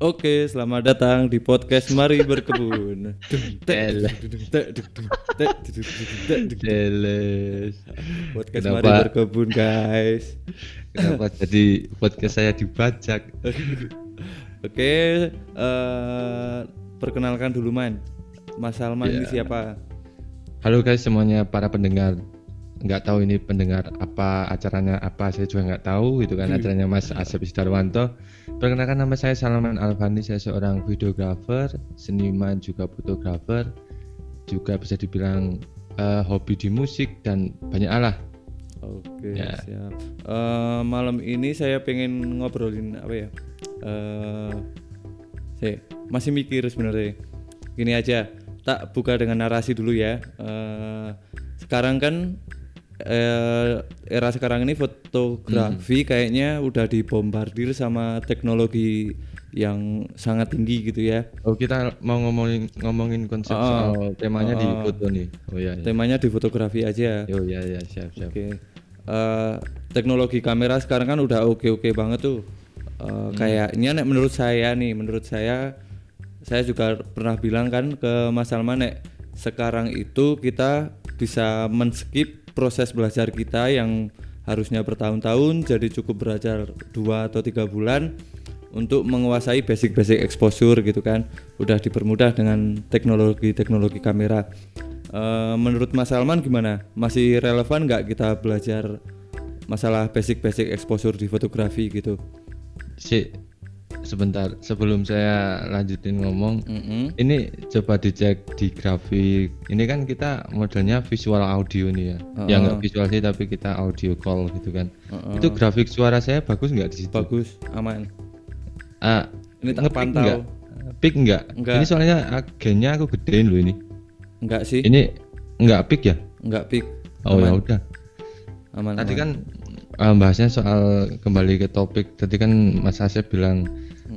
Oke, selamat datang di podcast Mari Berkebun. Podcast Kenapa? Mari Berkebun, guys. Kenapa jadi podcast saya dibajak? Oke, eh, perkenalkan dulu Man. Mas Salman ini Ya. siapa? Halo guys semuanya para pendengar. Nggak tahu ini pendengar apa acaranya apa saya juga nggak tahu itu kan acaranya Mas Asep Sidarwanto. Perkenalkan nama saya Salman Alfani, saya seorang videografer, seniman juga fotografer, juga bisa dibilang eh, hobi di musik dan banyak alah. Oke, Ya. siap. Eh, malam ini saya pengen ngobrolin apa ya? Eh, saya masih mikir sebenarnya. Gini aja, tak buka dengan narasi dulu ya. Eh, sekarang kan era sekarang ini fotografi kayaknya udah dibombardir sama teknologi yang sangat tinggi gitu ya. Oh kita mau ngomongin ngomongin konsep Oh, soal temanya di oh. foto nih. Oh iya. iya. Temanya di fotografi aja. Oh iya iya siap siap. Oke. Eh, teknologi kamera sekarang kan udah oke-oke banget tuh. Eh, Kayaknya nek menurut saya nih, menurut saya saya juga pernah bilang kan ke Mas Salman nek sekarang itu kita bisa men-skip proses belajar kita yang harusnya bertahun-tahun jadi cukup belajar dua atau tiga bulan untuk menguasai basic-basic exposure gitu kan. Udah dipermudah dengan teknologi-teknologi kamera. Eh, menurut Mas Salman gimana? Masih relevan nggak kita belajar masalah basic-basic exposure di fotografi gitu? Si sebentar sebelum saya lanjutin ngomong Mm-mm. ini coba dicek di grafik ini kan kita modelnya visual audio nih ya ya nggak visual sih tapi kita audio call gitu kan Heeh. itu grafik suara saya bagus nggak di situ bagus aman ah Ini tak pantau. nggak? pick nggak Nggak. ini soalnya agennya aku gedein loh ini nggak sih ini nggak pick ya nggak pick oh ya udah aman Tadi aman. kan eh, bahasnya soal kembali ke topik. Tadi kan Mas Asep bilang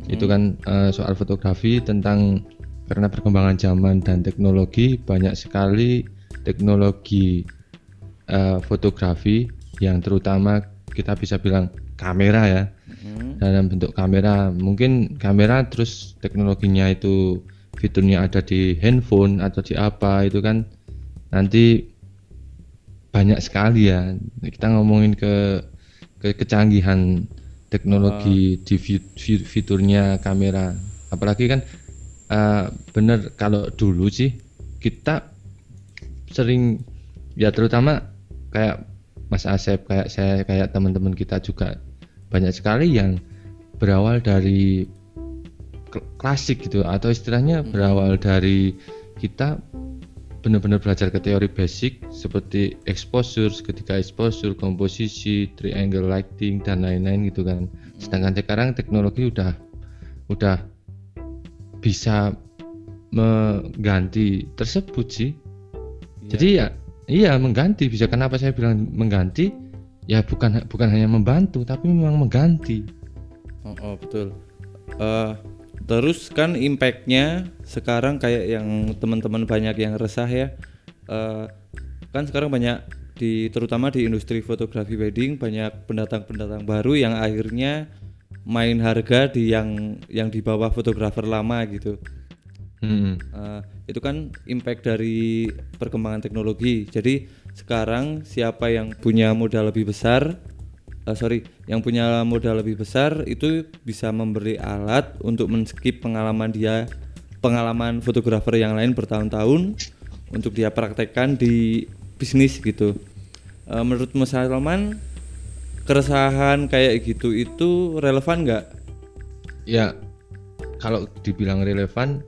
itu kan eh, soal fotografi tentang karena perkembangan zaman dan teknologi banyak sekali teknologi eh, fotografi yang terutama kita bisa bilang kamera ya. Mm. dalam bentuk kamera mungkin kamera terus teknologinya itu fiturnya ada di handphone atau di apa itu kan nanti banyak sekali ya. Kita ngomongin ke ke kecanggihan teknologi di fi- fi- fiturnya kamera. Apalagi kan eh, bener kalau dulu sih kita sering ya terutama kayak Mas Asep kayak saya kayak teman-teman kita juga banyak sekali yang berawal dari kl- klasik gitu atau istilahnya berawal dari kita benar-benar belajar ke teori basic seperti exposure, ketika exposure, komposisi, triangle lighting dan lain-lain gitu kan. Sedangkan sekarang teknologi udah udah bisa mengganti tersebut sih. Jadi ya iya mengganti bisa kenapa saya bilang mengganti ya bukan bukan hanya membantu tapi memang mengganti. Oh, oh, betul. Eh, terus kan impactnya sekarang kayak yang teman-teman banyak yang resah ya. Eh, kan sekarang banyak di terutama di industri fotografi wedding banyak pendatang-pendatang baru yang akhirnya main harga di yang yang di bawah fotografer lama gitu. Hmm. Eh, itu kan impact dari perkembangan teknologi. Jadi sekarang siapa yang punya modal lebih besar, eh, sorry, yang punya modal lebih besar itu bisa memberi alat untuk men-skip pengalaman dia, pengalaman fotografer yang lain bertahun-tahun untuk dia praktekkan di bisnis gitu. Eh, menurut Mas Salman, keresahan kayak gitu itu relevan nggak? Ya kalau dibilang relevan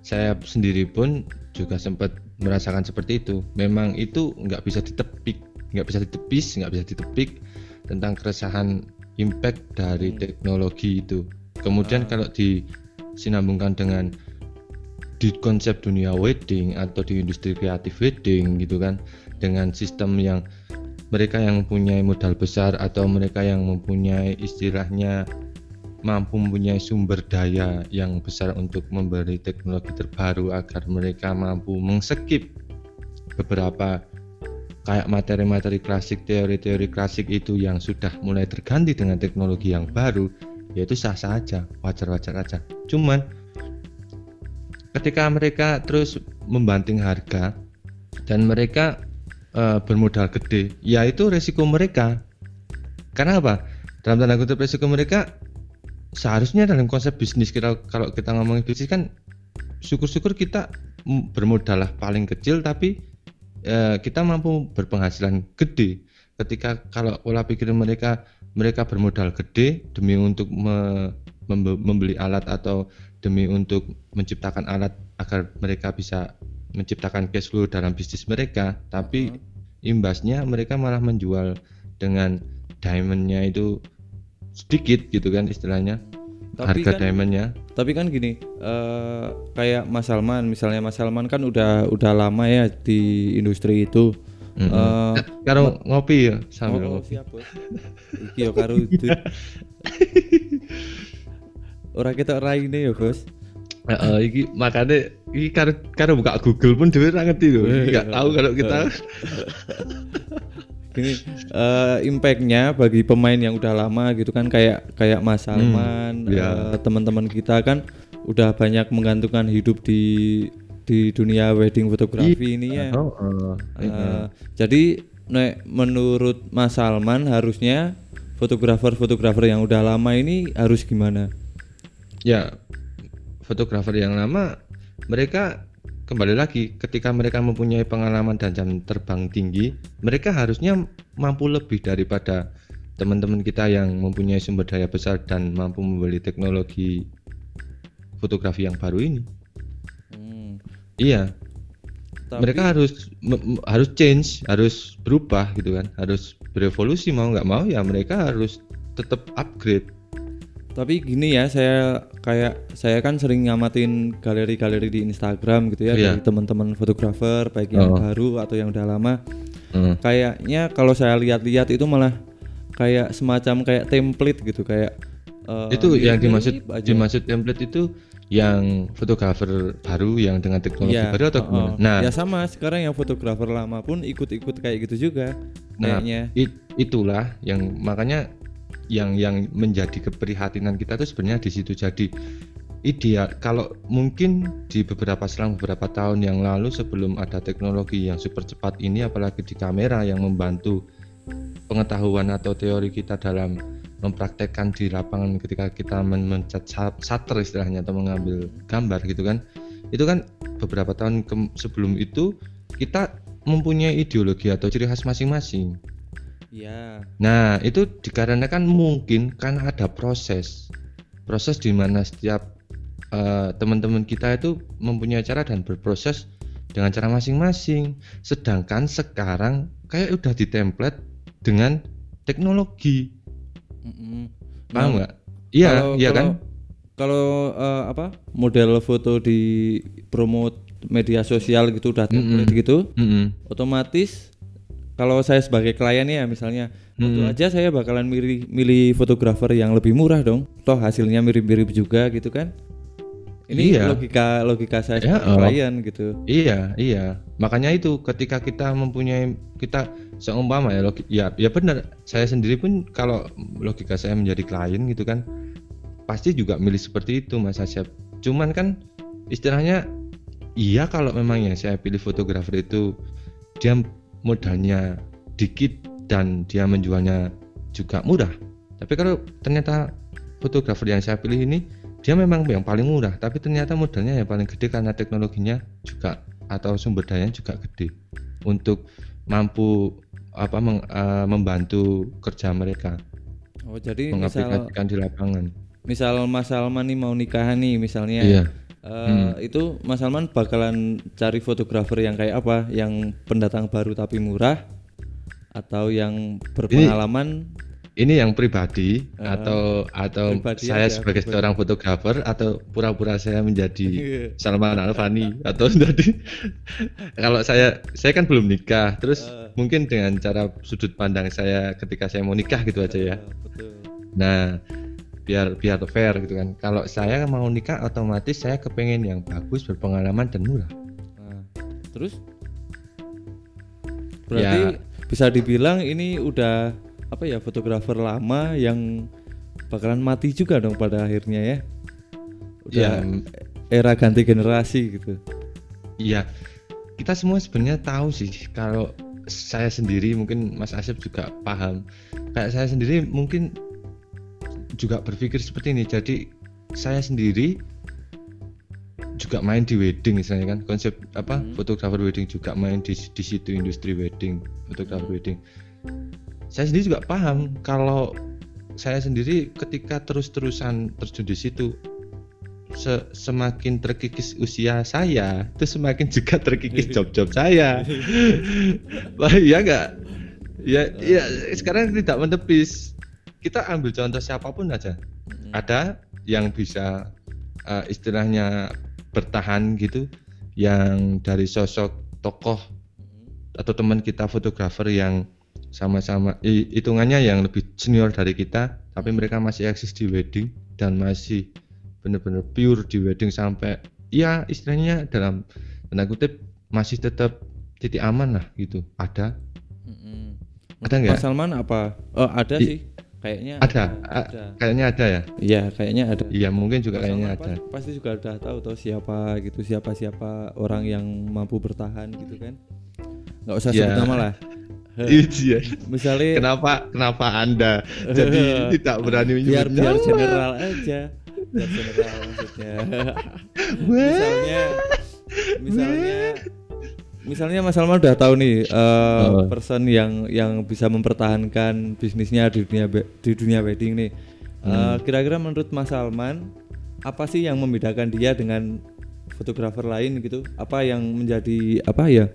saya sendiri pun juga sempat merasakan seperti itu. Memang itu nggak bisa ditepik, nggak bisa ditepis, nggak bisa ditepik tentang keresahan impact dari teknologi itu. Kemudian kalau disinambungkan dengan di konsep dunia wedding atau di industri kreatif wedding gitu kan dengan sistem yang mereka yang mempunyai modal besar atau mereka yang mempunyai istilahnya mampu mempunyai sumber daya yang besar untuk memberi teknologi terbaru agar mereka mampu mengskip beberapa kayak materi-materi klasik, teori-teori klasik itu yang sudah mulai terganti dengan teknologi yang baru, ya itu sah-sah aja wajar-wajar aja. Cuman ketika mereka terus membanting harga dan mereka eh, bermodal gede ya itu resiko mereka. Karena apa? Dalam tanda kutip resiko mereka seharusnya dalam konsep bisnis kita kalau kita ngomongin bisnis kan syukur-syukur kita bermodal lah paling kecil tapi eh, kita mampu berpenghasilan gede. Ketika kalau pola pikir mereka mereka bermodal gede demi untuk me- membe- membeli alat atau demi untuk menciptakan alat agar mereka bisa menciptakan cash flow dalam bisnis mereka tapi imbasnya mereka malah menjual dengan diamondnya itu sedikit gitu kan istilahnya Tapi harga kan- diamondnya Tapi kan gini, eh, kayak Mas Salman, misalnya Mas Salman kan udah udah lama ya di industri itu. Mm-mm. Eh, Karo ngopi ya sambil oh, ngopi. bos. Iki yo karo itu. Ora kita raine ya bos. Heeh, iki makanya iki karo karo buka Google pun dhewe ora ngerti lho. Iki Nggak tahu kalau kita Gini, eh, impactnya bagi pemain yang udah lama gitu kan kayak kayak Mas Salman, iya. eh, teman-teman kita kan udah banyak menggantungkan hidup di di dunia wedding fotografi ini ya. Oh, oh, Eh, jadi nek menurut Mas Salman harusnya fotografer-fotografer yang udah lama ini harus gimana? ya fotografer yang lama mereka kembali lagi ketika mereka mempunyai pengalaman dan jam terbang tinggi mereka harusnya mampu lebih daripada teman-teman kita yang mempunyai sumber daya besar dan mampu membeli teknologi fotografi yang baru ini. Hmm, iya. Tapi- mereka harus harus change harus berubah gitu kan. Harus berevolusi mau nggak mau ya mereka harus tetap upgrade. Tapi gini ya, saya kayak saya kan sering ngamatin galeri-galeri di Instagram gitu ya Iya. dari teman-teman fotografer baik yang Oh. baru atau yang udah lama. Hmm. Kayaknya kalau saya lihat-lihat itu malah kayak semacam kayak template gitu kayak eh, itu yang dimaksud aja. dimaksud template itu yang fotografer baru yang dengan teknologi Iya, baru atau oh, gimana? Nah, ya sama sekarang yang fotografer lama pun ikut-ikut kayak gitu juga nah kayaknya. it- itulah yang makanya yang yang menjadi keprihatinan kita tuh sebenarnya di situ. Jadi ideal kalau mungkin di beberapa selang beberapa tahun yang lalu sebelum ada teknologi yang super cepat ini apalagi di kamera yang membantu pengetahuan atau teori kita dalam mempraktekkan di lapangan ketika kita men- mencat sa- shutter istilahnya atau mengambil gambar gitu kan itu kan beberapa tahun sebelum itu kita mempunyai ideologi atau ciri khas masing-masing Iya. Nah, itu dikarenakan mungkin karena ada proses. Proses di mana setiap eh, teman-teman kita itu mempunyai cara dan berproses dengan cara masing-masing. Sedangkan sekarang kayak udah ditemplate dengan teknologi. Mm-mm. Paham Nah, nggak? Iya, kalau- iya kan? kalau- eh, apa model foto di promote media sosial gitu udah template gitu, Mm-mm. otomatis kalau saya sebagai klien ya misalnya Hmm. aja saya bakalan milih milih fotografer yang lebih murah dong. Toh hasilnya mirip-mirip juga gitu kan? Ini Iya. logika logika saya Ya, sebagai oh. klien gitu. Iya, iya. Makanya itu ketika kita mempunyai kita seumpama ya logi, ya ya benar. Saya sendiri pun kalau logika saya menjadi klien gitu kan pasti juga milih seperti itu Mas Asyaf. Cuman kan istilahnya iya kalau memang yang saya pilih fotografer itu dia modalnya dikit dan dia menjualnya juga murah. Tapi kalau ternyata fotografer yang saya pilih ini dia memang yang paling murah, tapi ternyata modalnya yang paling gede karena teknologinya juga atau sumber dayanya juga gede untuk mampu apa meng- eh, membantu kerja mereka Oh jadi misal mengaplikasikan di lapangan. misal Mas Salman nih mau nikahan nih misalnya. Iya. Eh, itu Mas Salman bakalan cari fotografer yang kayak apa? Yang pendatang baru tapi murah atau yang berpengalaman? Ini yang pribadi atau atau pribadi saya aja, sebagai pribadi. seorang fotografer atau pura-pura saya menjadi Iya. Salman Al Fani atau jadi kalau saya saya kan belum nikah terus Eh. mungkin dengan cara sudut pandang saya ketika saya mau nikah gitu aja ya. Eh, betul. Nah, biar biar fair gitu kan. Kalau saya mau nikah otomatis saya kepengen yang bagus, berpengalaman dan murah. Nah, terus berarti Ya. bisa dibilang ini udah apa ya fotografer lama yang bakalan mati juga dong pada akhirnya ya. Udah Ya, era ganti generasi gitu. Iya, kita semua sebenarnya tahu sih kalau saya sendiri mungkin Mas Asep juga paham. Kayak saya sendiri mungkin juga berpikir seperti ini. Jadi saya sendiri juga main di wedding misalnya kan. Konsep apa? Hmm. fotografer wedding juga main di di situ industri wedding fotografer wedding. Saya sendiri juga paham kalau saya sendiri ketika terus-terusan terjun di situ se- semakin terkikis usia saya itu semakin juga terkikis job-job saya. Wah iya enggak ya ya sekarang tidak menepis kita ambil contoh siapa pun aja Mm-mm. ada yang bisa uh, istilahnya bertahan gitu yang dari sosok tokoh atau teman kita fotografer yang sama-sama hitungannya yang lebih senior dari kita tapi mereka masih eksis di wedding dan masih benar-benar pure di wedding sampai ya istilahnya dalam tanda kutip masih tetap titik aman lah gitu ada Mm-mm. Ada nggak? Mas Salman apa? Oh ada I- sih, kayaknya ada, ada. A- kayaknya ada ya Iya kayaknya ada. iya mungkin juga Mas kayaknya ada pa- Pasti juga udah tahu tuh siapa gitu, siapa siapa orang yang mampu bertahan gitu kan. Nggak usah Ya. sebut nama lah. iya Misalnya kenapa kenapa anda jadi tidak berani biar menyebut biar nama? general aja. Biar general maksudnya. Misalnya misalnya misalnya Mas Salman udah tahu nih eh, Oh. person yang yang bisa mempertahankan bisnisnya di dunia di dunia wedding nih. Eh, Hmm. kira-kira menurut Mas Salman apa sih yang membedakan dia dengan fotografer lain gitu? Apa yang menjadi apa ya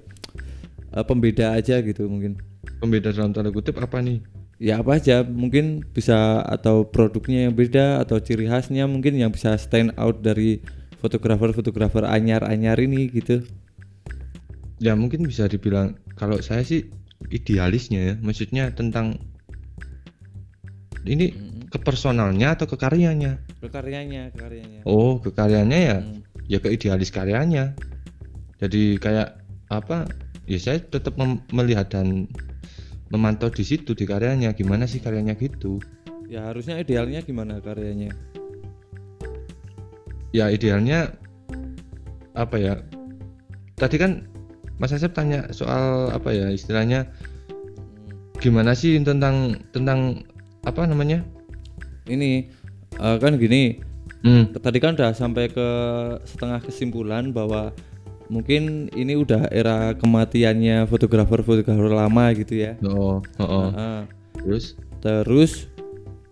eh, pembeda aja gitu mungkin? Pembeda dalam tanda kutip apa nih? Ya apa aja mungkin bisa atau produknya yang beda atau ciri khasnya mungkin yang bisa stand out dari fotografer-fotografer anyar-anyar ini gitu ya mungkin bisa dibilang kalau saya sih idealisnya ya maksudnya tentang ini ke personalnya atau ke karyanya ke karyanya ke karyanya oh ke karyanya ya? Hmm. ya ke idealis karyanya. Jadi kayak apa? Ya saya tetap melihat dan memantau di situ di karyanya. Gimana sih karyanya gitu? Ya harusnya idealnya gimana karyanya? Ya idealnya apa ya? Tadi kan Mas Asep tanya soal apa ya istilahnya gimana sih tentang tentang apa namanya ini eh, kan gini hmm, tadi kan udah sampai ke setengah kesimpulan bahwa mungkin ini udah era kematiannya fotografer-fotografer lama gitu ya oh, oh, oh. Nah, terus terus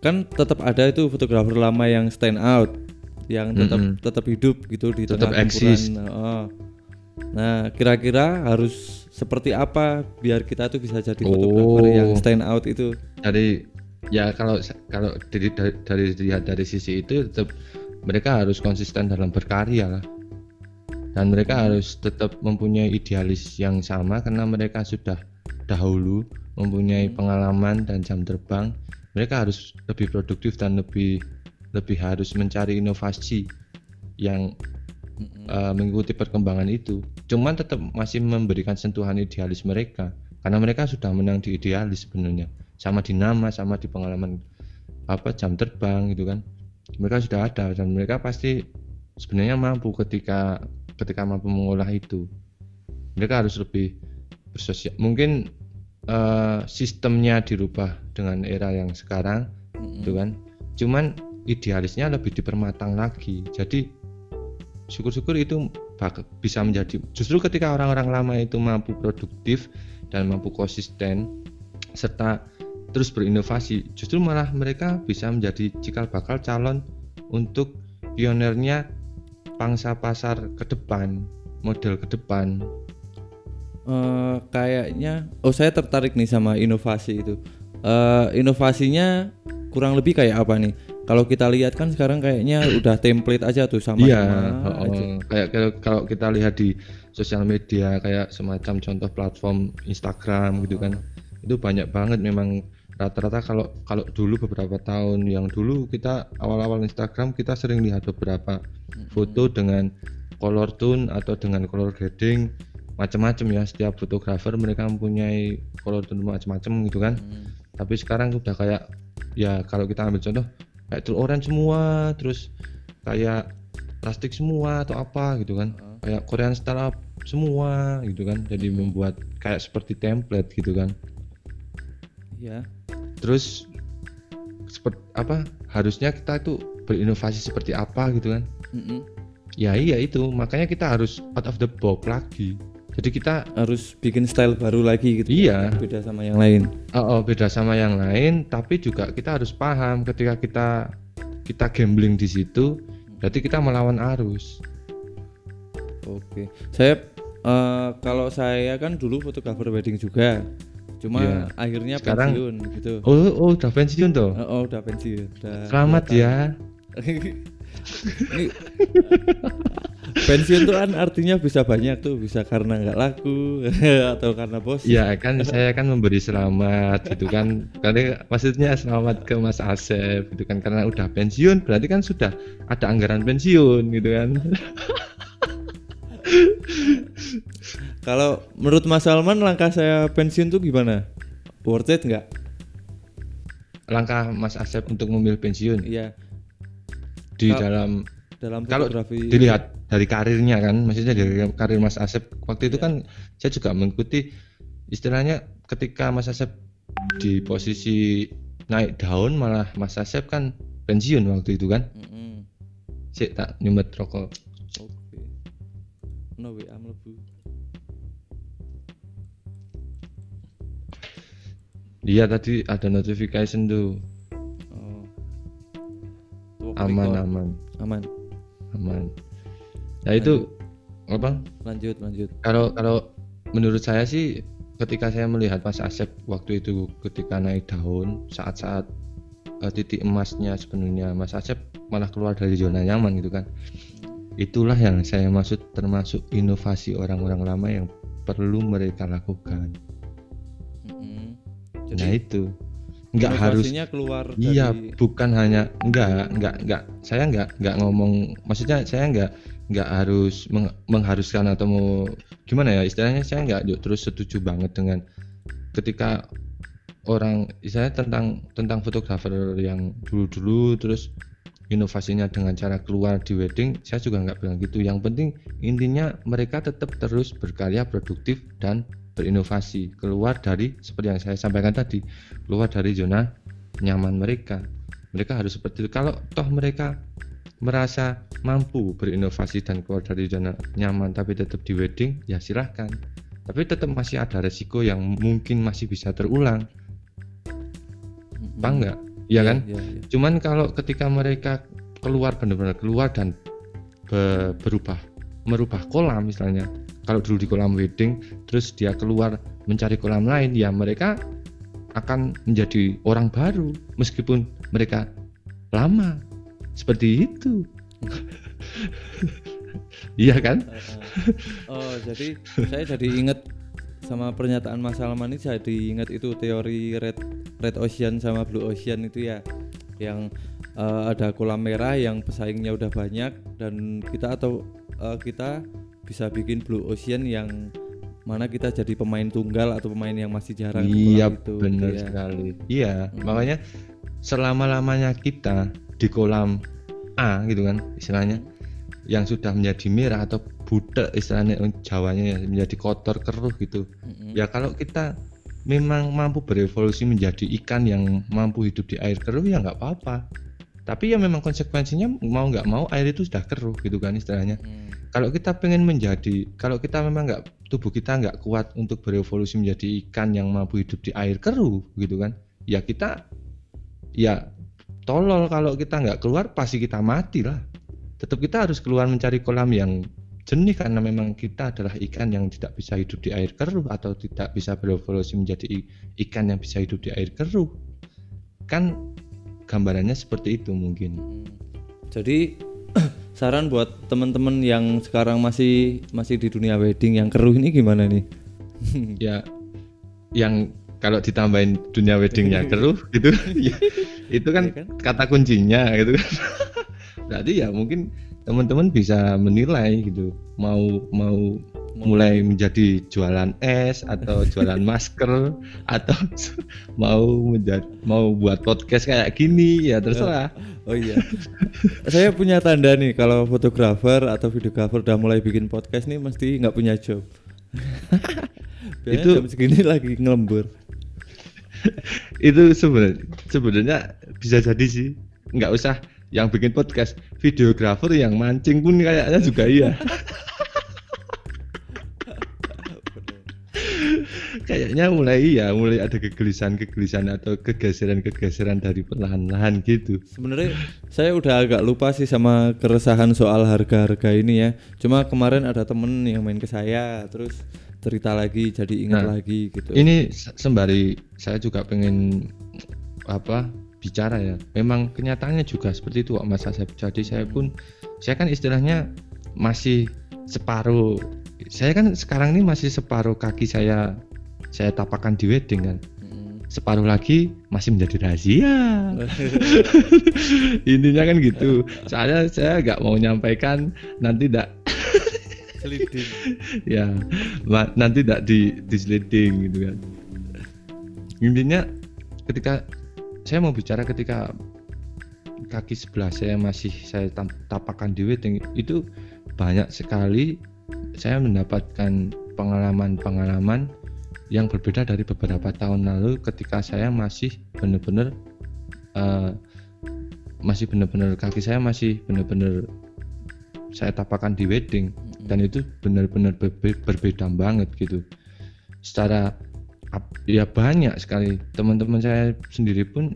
kan tetap ada itu fotografer lama yang stand out yang tetap Mm-mm. tetap hidup gitu di Tetap tengah eksis. kumpulan. Nah, kira-kira harus seperti apa biar kita tuh bisa jadi fotografer Oh. yang stand out itu? dari ya kalau kalau dari dari, dari dilihat dari sisi itu tetap mereka harus konsisten dalam berkarya lah dan mereka harus tetap mempunyai idealis yang sama karena mereka sudah dahulu mempunyai pengalaman dan jam terbang mereka harus lebih produktif dan lebih lebih harus mencari inovasi yang uh, mengikuti perkembangan itu. Cuman tetap masih memberikan sentuhan idealis mereka. Karena mereka sudah menang di idealis sebenarnya. Sama di nama sama di pengalaman apa jam terbang gitu kan. Mereka sudah ada dan mereka pasti sebenarnya mampu ketika ketika mampu mengolah itu. Mereka harus lebih bersosial. Mungkin uh, sistemnya dirubah dengan era yang sekarang gitu kan. Cuman idealisnya lebih dipermatang lagi. Jadi syukur-syukur itu bisa menjadi justru ketika orang-orang lama itu mampu produktif dan mampu konsisten serta terus berinovasi justru malah mereka bisa menjadi cikal bakal calon untuk pionernya pangsa pasar ke depan model ke depan Eh, kayaknya, oh saya tertarik nih sama inovasi itu. Eh, inovasinya kurang lebih kayak apa nih? Kalau kita lihat kan sekarang kayaknya udah template aja tuh sama Iya, oh, aja. kayak kalau- kalau kita lihat di sosial media kayak semacam contoh platform Instagram gitu kan, itu banyak banget memang. Rata-rata kalau kalau dulu beberapa tahun yang dulu kita awal-awal Instagram kita sering lihat beberapa foto dengan color tone atau dengan color grading macam-macam ya. Setiap fotografer mereka mempunyai color tone macam-macam gitu kan. Hmm. tapi sekarang udah kayak ya kalau kita ambil contoh kayak telur orange semua terus kayak plastik semua atau apa gitu kan. Kayak Korean style up semua gitu kan jadi membuat kayak seperti template gitu kan. Ya terus seperti apa harusnya kita itu berinovasi seperti apa gitu kan. Mm-mm. ya iya itu makanya kita harus out of the box lagi jadi kita harus bikin style baru lagi gitu iya. Beda sama yang lain? Oh, oh, beda sama yang lain tapi juga kita harus paham ketika kita kita gambling di situ berarti kita melawan arus. Oke. Saya eh, kalau saya kan dulu fotografer wedding juga cuma Iya. akhirnya Sekarang- pensiun gitu. Oh oh udah pensiun tuh oh, oh, udah pensiun. Udah selamat ya. Ini, pensiun tuh kan artinya bisa banyak tuh bisa karena nggak laku atau karena bos Iya kan saya kan memberi selamat gitu kan. Karena maksudnya selamat ke Mas Asep gitu kan. Karena udah pensiun berarti kan sudah ada anggaran pensiun gitu kan. Kalau menurut Mas Salman langkah saya pensiun tuh gimana? Worth it nggak? langkah Mas Asep untuk memilih pensiun? Iya, di Kal- dalam dalam kalau fotografi. dilihat dari karirnya kan maksudnya dari karir Mas Asep waktu itu kan saya juga mengikuti istilahnya ketika Mas Asep di posisi naik daun malah Mas Asep kan pensiun waktu itu kan sih tak nyumet rokok Oke. No WA mlebu. Iya tadi ada notification tuh Oh. Aman record. aman Aman. Aman. Ya itu apa? Lanjut, lanjut. Kalau kalau menurut saya sih ketika saya melihat Mas Asep waktu itu ketika naik daun saat-saat eh, titik emasnya sepenuhnya Mas Asep malah keluar dari zona nyaman gitu kan. Itulah yang saya maksud termasuk inovasi orang-orang lama yang perlu mereka lakukan. Mm-mm. nah itu nggak harus keluar Iya, dari bukan hanya enggak, enggak, enggak. Saya enggak enggak ngomong maksudnya saya enggak enggak harus meng- mengharuskan atau mau gimana ya istilahnya saya enggak ju- terus setuju banget dengan ketika orang istilahnya tentang tentang fotografer yang dulu-dulu terus inovasinya dengan cara keluar di wedding saya juga nggak bilang gitu yang penting intinya mereka tetap terus berkarya produktif dan berinovasi keluar dari seperti yang saya sampaikan tadi keluar dari zona nyaman mereka. Mereka harus seperti itu. Kalau toh mereka merasa mampu berinovasi dan keluar dari zona nyaman tapi tetap di wedding ya silahkan. Tapi tetap masih ada resiko yang mungkin masih bisa terulang. Apa enggak ya kan? Iya, iya. cuman kalau ketika mereka keluar benar-benar keluar dan be- berubah merubah kolam misalnya kalau dulu di kolam wedding terus dia keluar mencari kolam lain ya mereka akan menjadi orang baru meskipun mereka lama. Seperti itu. Iya kan? Oh, jadi saya jadi inget sama pernyataan Mas Salman ini jadi inget itu teori red red ocean sama blue ocean itu ya. Yang eh, ada kolam merah yang pesaingnya udah banyak dan kita atau eh, kita bisa bikin blue ocean yang mana kita jadi pemain tunggal atau pemain yang masih jarang iya itu benar Iya. sekali iya Hmm. makanya selama lamanya kita di kolam A gitu kan istilahnya yang sudah menjadi merah atau budak istilahnya Jawanya ya menjadi kotor keruh gitu Mm-mm. ya kalau kita memang mampu berevolusi menjadi ikan yang mampu hidup di air keruh ya nggak apa-apa tapi ya memang konsekuensinya mau nggak mau air itu sudah keruh gitu kan istilahnya Mm. Kalau kita pengen menjadi kalau kita memang nggak tubuh kita nggak kuat untuk berevolusi menjadi ikan yang mampu hidup di air keruh gitu kan ya kita ya tolol kalau kita nggak keluar pasti kita mati lah tetap kita harus keluar mencari kolam yang jernih karena memang kita adalah ikan yang tidak bisa hidup di air keruh atau tidak bisa berevolusi menjadi ikan yang bisa hidup di air keruh. Kan gambarannya seperti itu mungkin. Hmm. Jadi saran buat teman-teman yang sekarang masih masih di dunia wedding yang keruh ini gimana nih? ya yang kalau ditambahin dunia weddingnya keruh gitu ya, itu kan Iya kan? kata kuncinya gitu kan berarti ya mungkin teman-teman bisa menilai gitu mau mau mulai menjadi jualan es atau jualan masker atau mau menjadi mau buat podcast kayak gini ya terserah. Oh iya. Saya punya tanda nih kalau fotografer atau videografer udah mulai bikin podcast nih mesti nggak punya job. Biasanya Itu- jam segini lagi ngelembur. itu sebenarnya sebenarnya bisa jadi sih nggak usah yang bikin podcast videografer yang mancing pun kayaknya juga iya kayaknya mulai iya mulai ada kegelisahan-kegelisahan atau kegeseran-kegeseran dari perlahan-lahan gitu Sebenarnya saya udah agak lupa sih sama keresahan soal harga-harga ini ya. Cuma kemarin ada temen yang main ke saya terus cerita lagi jadi ingat Nah, lagi gitu. ini se- sembari saya juga pengen apa bicara ya. Memang kenyataannya juga seperti itu kok Mas Asep. Jadi saya pun saya kan istilahnya masih separuh saya kan sekarang ini masih separuh kaki saya saya tapakan di wedding kan. Mm. separuh lagi masih menjadi rahasia intinya kan gitu. Soalnya saya nggak mau nyampaikan nanti tidak Seliding. ya nanti tidak di disleading gitu kan. Intinya ketika saya mau bicara ketika kaki sebelah saya masih saya tapakan di wedding itu banyak sekali saya mendapatkan pengalaman-pengalaman yang berbeda dari beberapa tahun lalu ketika saya masih benar-benar eh, masih benar-benar kaki saya masih benar-benar saya tapakan di wedding dan itu benar-benar berbe- berbeda banget gitu. Secara ya banyak sekali. Teman-teman saya sendiri pun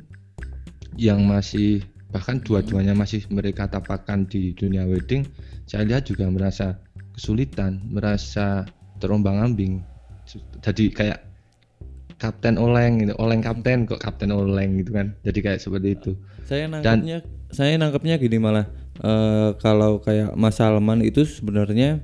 yang masih bahkan dua-duanya masih mereka tapakan di dunia wedding saya lihat juga merasa kesulitan merasa terombang-ambing jadi kayak kapten oleng gitu oleng kapten kok kapten oleng gitu kan? Jadi kayak seperti itu. Saya nangkepnya saya nangkepnya gini malah. Eh, kalau kayak Mas Salman itu sebenarnya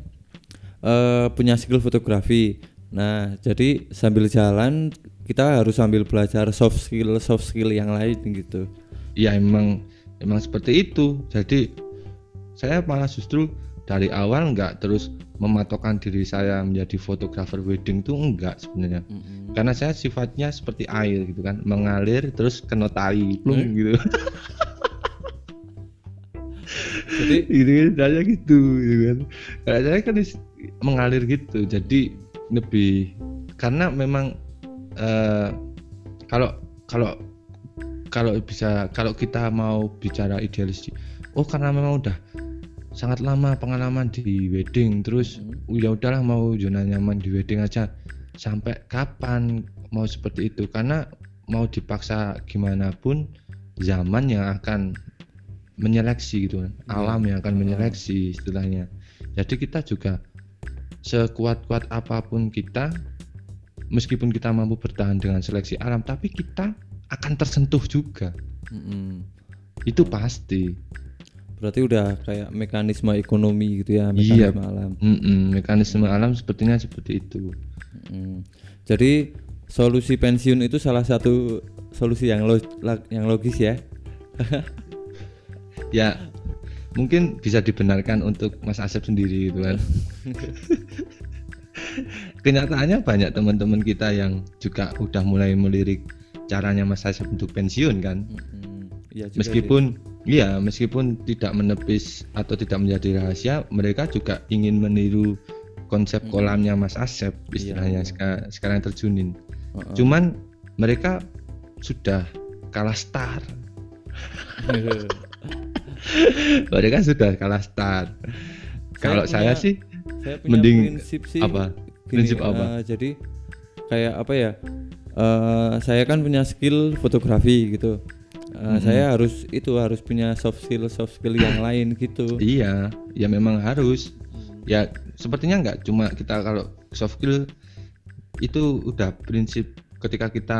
eh, punya skill fotografi. Nah, jadi sambil jalan kita harus sambil belajar soft skill soft skill yang lain gitu. ya emang emang seperti itu. Jadi saya malah justru dari awal nggak terus mematokkan diri saya menjadi fotografer wedding tuh enggak sebenarnya. Karena saya sifatnya seperti air gitu kan. Mengalir terus kena tai plung gitu. Jadi gitu kan saya gitu, gitu kan. Kalau saya kan mengalir gitu. Jadi lebih karena memang eh, kalau kalau kalau bisa kalau kita mau bicara idealis oh karena memang udah sangat lama pengalaman di wedding terus ya udahlah mau zona nyaman di wedding aja sampai kapan mau seperti itu? Karena mau dipaksa gimana pun zaman yang akan menyeleksi gitu kan alam yang akan menyeleksi istilahnya. Jadi kita juga sekuat-kuat apa pun kita meskipun kita mampu bertahan dengan seleksi alam tapi kita akan tersentuh juga mm-mm. itu pasti berarti udah kayak mekanisme ekonomi gitu ya Iya. mekanisme alam. Mm-mm, mekanisme alam sepertinya seperti itu Mm. Jadi solusi pensiun itu salah satu solusi yang lo- yang logis ya. ya mungkin bisa dibenarkan untuk Mas Asep sendiri gitu kan kenyataannya banyak teman-teman kita yang juga udah mulai melirik caranya Mas Asep untuk pensiun kan. Iya juga meskipun iya meskipun tidak menepis atau tidak menjadi rahasia mereka juga ingin meniru konsep kolamnya Mas Asep istilahnya iya. seka- sekarang terjunin sih. Heeh. cuman mereka sudah kalah start mereka sudah kalah start kalau saya sih saya punya mending prinsip sih apa? gini, Prinsip apa? eh, jadi kayak apa ya eh, saya kan punya skill fotografi gitu Eh, saya harus itu harus punya soft skill soft skill yang lain gitu Iya, ya memang harus. Ya sepertinya nggak cuma kita kalau soft skill itu udah prinsip ketika kita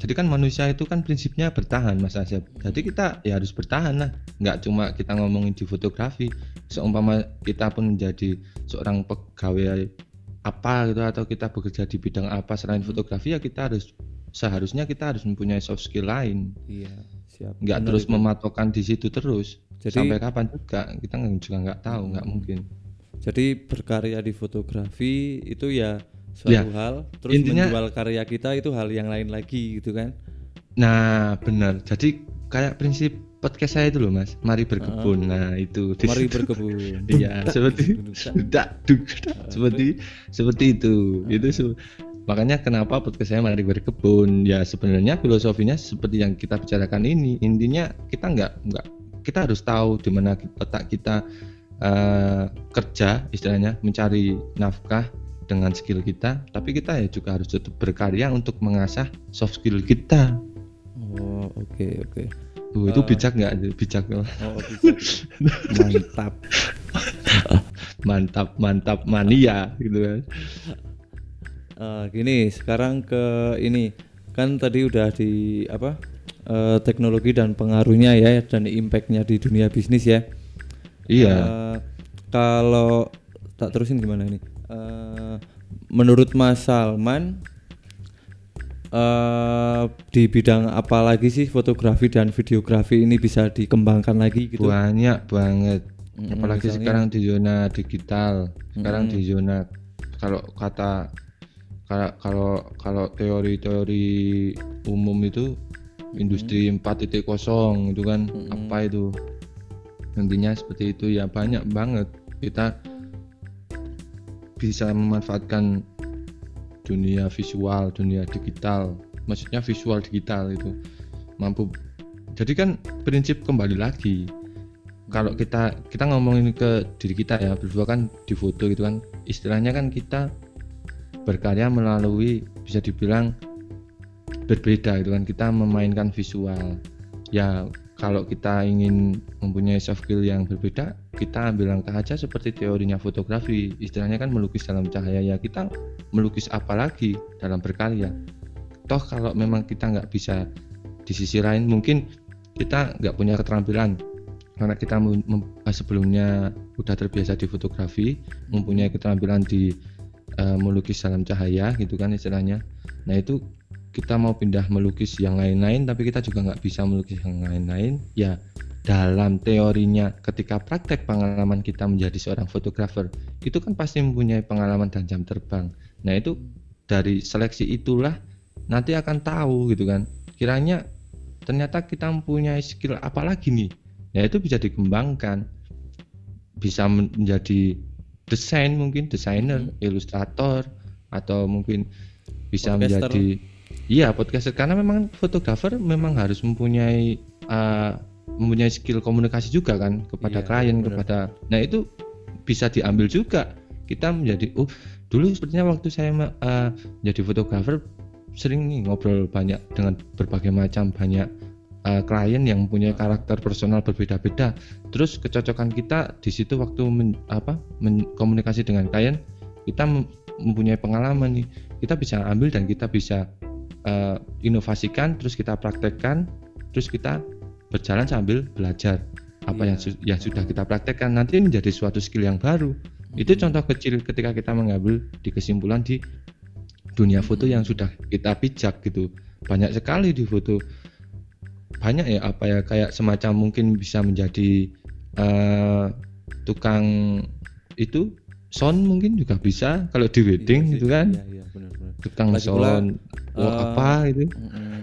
jadi kan manusia itu kan prinsipnya bertahan Mas Asep. Jadi kita ya harus bertahan lah. Nggak cuma kita ngomongin di fotografi. Seumpama kita pun menjadi seorang pegawai apa gitu atau kita bekerja di bidang apa selain fotografi ya kita harus seharusnya kita harus mempunyai soft skill lain. iya siap Nggak terus itu. mematokkan di situ terus. Jadi- Sampai kapan juga kita juga nggak tahu, nggak mungkin. Jadi berkarya di fotografi itu ya suatu Ya, hal, terus intinya- menjual karya kita itu hal yang lain lagi gitu kan? Nah, benar. Jadi kayak prinsip podcast saya itu loh, Mas. Mari berkebun. Nah, itu Mari berkebun. Iya, seperti tidak seperti seperti itu. Itu se- makanya kenapa podcast saya mari berkebun. Ya sebenarnya filosofinya seperti yang kita bicarakan ini. Intinya kita nggak nggak kita harus tahu di mana letak kita eh, kerja istilahnya mencari nafkah dengan skill kita, tapi kita ya juga harus tetap berkarya untuk mengasah soft skill kita. Oh, oke oke. Tuh, itu bijak nggak? Bijak Oh. Mantap. mantap mantap mania gitu kan. Eh, gini, sekarang ke ini kan tadi udah di apa eh, teknologi dan pengaruhnya ya dan impactnya di dunia bisnis ya. Iya. Eh, kalau tak terusin gimana ini? Eh, menurut Mas Salman eh di bidang apa lagi sih fotografi dan videografi ini bisa dikembangkan lagi gitu? banyak banget. Mm-mm, apalagi misalnya? sekarang di zona digital. Sekarang di zona kalau kata kalau kalau kalau teori-teori umum itu industri 4.0 itu kan apa itu? Intinya seperti itu ya banyak banget. Kita bisa memanfaatkan dunia visual dunia digital maksudnya visual digital itu mampu. Jadi kan prinsip kembali lagi kalau kita kita ngomongin ke diri kita ya berdua kan di foto gitu kan istilahnya kan kita berkarya melalui bisa dibilang berbeda gitu kan kita memainkan visual. Ya kalau kita ingin mempunyai soft skill yang berbeda kita ambil langkah aja seperti teorinya fotografi. Istilahnya kan melukis dalam cahaya. Ya kita melukis apa lagi dalam berkarya? Toh kalau memang kita nggak bisa di sisi lain mungkin kita nggak punya keterampilan. Karena kita sebelumnya udah terbiasa di fotografi mempunyai keterampilan di eh, melukis dalam cahaya gitu kan istilahnya. Nah itu kita mau pindah melukis yang lain-lain tapi kita juga nggak bisa melukis yang lain-lain ya dalam teorinya ketika praktek pengalaman kita menjadi seorang fotografer itu kan pasti mempunyai pengalaman dan jam terbang. Nah itu dari seleksi itulah nanti akan tahu gitu kan. Kiranya ternyata kita mempunyai skill apa lagi nih? Ya itu bisa dikembangkan bisa men- menjadi desain mungkin desainer ilustrator atau mungkin bisa Podcaster. menjadi iya podcaster. Karena memang fotografer memang harus mempunyai uh, mempunyai skill komunikasi juga kan kepada Iya, klien benar. kepada nah itu bisa diambil juga. Kita menjadi oh dulu sepertinya waktu saya uh, jadi fotografer sering nih ngobrol banyak dengan berbagai macam banyak uh, klien yang mempunyai karakter personal berbeda-beda. Terus kecocokan kita di situ waktu men- apa men- komunikasi dengan klien kita mem- mempunyai pengalaman nih. Kita bisa ambil dan kita bisa uh, inovasikan terus kita praktekkan terus kita berjalan sambil belajar apa Iya. yang su- yang sudah kita praktekkan nanti menjadi suatu skill yang baru itu contoh kecil ketika kita mengambil di kesimpulan di dunia foto yang sudah kita pijak gitu banyak sekali di foto banyak ya apa ya kayak semacam mungkin bisa menjadi eh, tukang itu sound mungkin juga bisa kalau di wedding Iya gitu kan Iya, iya, benar-benar. tukang Lagi pula, sound oh, eh, apa itu Mm-mm.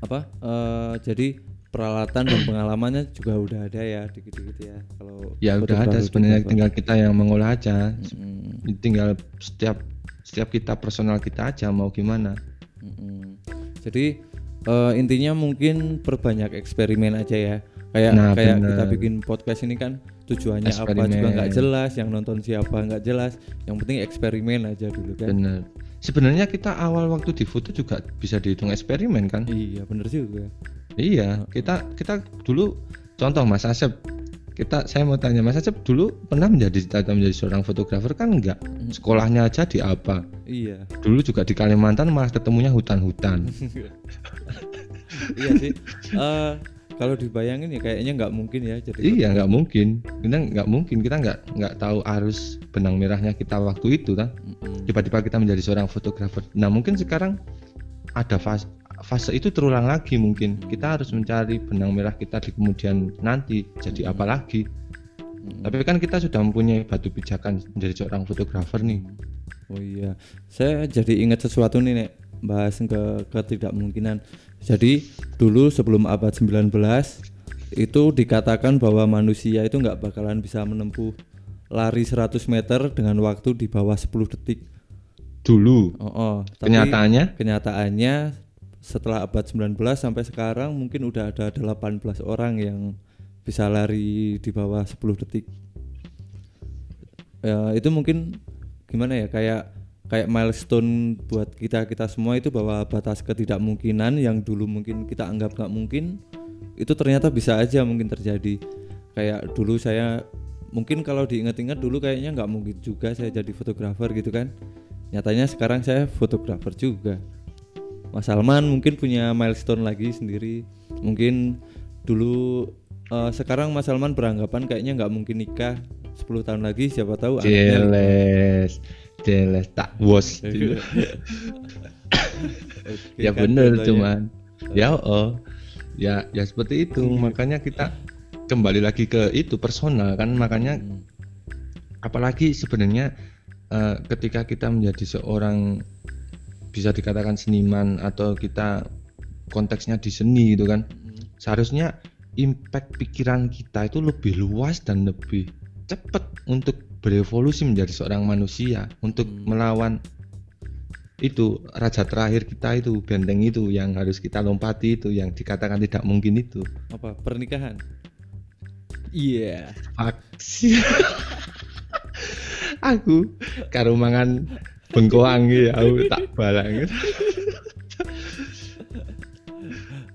Apa? eh, jadi peralatan dan pengalamannya juga udah ada ya dikit-dikit ya. Kalau ya udah ada sebenarnya tinggal kita yang mengolah aja Mm-mm. tinggal setiap setiap kita personal kita aja mau gimana Mm-mm. Jadi eh, intinya mungkin perbanyak eksperimen aja ya. Kayak Nah, kayak bener. kita bikin podcast ini kan tujuannya apa Eksperimen. juga nggak jelas, yang nonton siapa nggak jelas. Yang penting eksperimen aja dulu kan. bener sebenarnya kita awal waktu di foto juga bisa dihitung eksperimen kan Iya bener juga. Iya, kita kita dulu contoh Mas Asep. Kita saya mau tanya Mas Asep dulu pernah menjadi cita-cita menjadi seorang fotografer kan enggak? Sekolahnya aja di apa? Iya. Dulu juga di Kalimantan malah ketemunya hutan-hutan. iya sih. Eh, kalau dibayangin ya kayaknya nggak mungkin ya jadi. iya, nggak mungkin. Kita nggak mungkin kita nggak nggak tahu arus benang merahnya kita waktu itu kan. Tiba-tiba kita menjadi seorang fotografer. Nah, mungkin sekarang ada fase fase itu terulang lagi mungkin. Kita harus mencari benang merah kita di kemudian nanti jadi apa lagi? Tapi kan kita sudah mempunyai batu pijakan menjadi seorang fotografer nih. Oh iya, saya jadi ingat sesuatu nih nek bahas ke ketidakmungkinan. Jadi dulu sebelum abad 19 itu dikatakan bahwa manusia itu nggak bakalan bisa menempuh lari 100 meter dengan waktu di bawah 10 detik. Dulu. Oh, oh. Tapi Kenyataannya kenyataannya setelah abad 19 sampai sekarang mungkin udah ada 18 orang yang bisa lari di bawah 10 detik. Ya, itu mungkin gimana ya kayak kayak milestone buat kita kita semua itu bahwa batas ketidakmungkinan yang dulu mungkin kita anggap nggak mungkin itu ternyata bisa aja mungkin terjadi. Kayak dulu saya mungkin kalau diingat-ingat dulu kayaknya nggak mungkin juga saya jadi fotografer gitu kan. Nyatanya sekarang saya fotografer juga. Mas Salman mungkin punya milestone lagi sendiri. Mungkin dulu eh, sekarang Mas Salman beranggapan kayaknya nggak mungkin nikah 10 tahun lagi siapa tahu anaknya jeles tak bos. Oke, ya kan, bener cuman. Ya oh. Ya ya seperti itu. Makanya kita kembali lagi ke itu personal kan. Makanya Hmm. apalagi sebenarnya eh, ketika kita menjadi seorang bisa dikatakan seniman atau kita konteksnya di seni gitu kan Hmm. seharusnya impact pikiran kita itu lebih luas dan lebih cepat untuk berevolusi menjadi seorang manusia untuk Hmm. melawan itu raja terakhir kita itu benteng itu yang harus kita lompati itu yang dikatakan tidak mungkin itu. Apa pernikahan? Iya. Aksi aku karo mangan bengkoang ya aku tak balang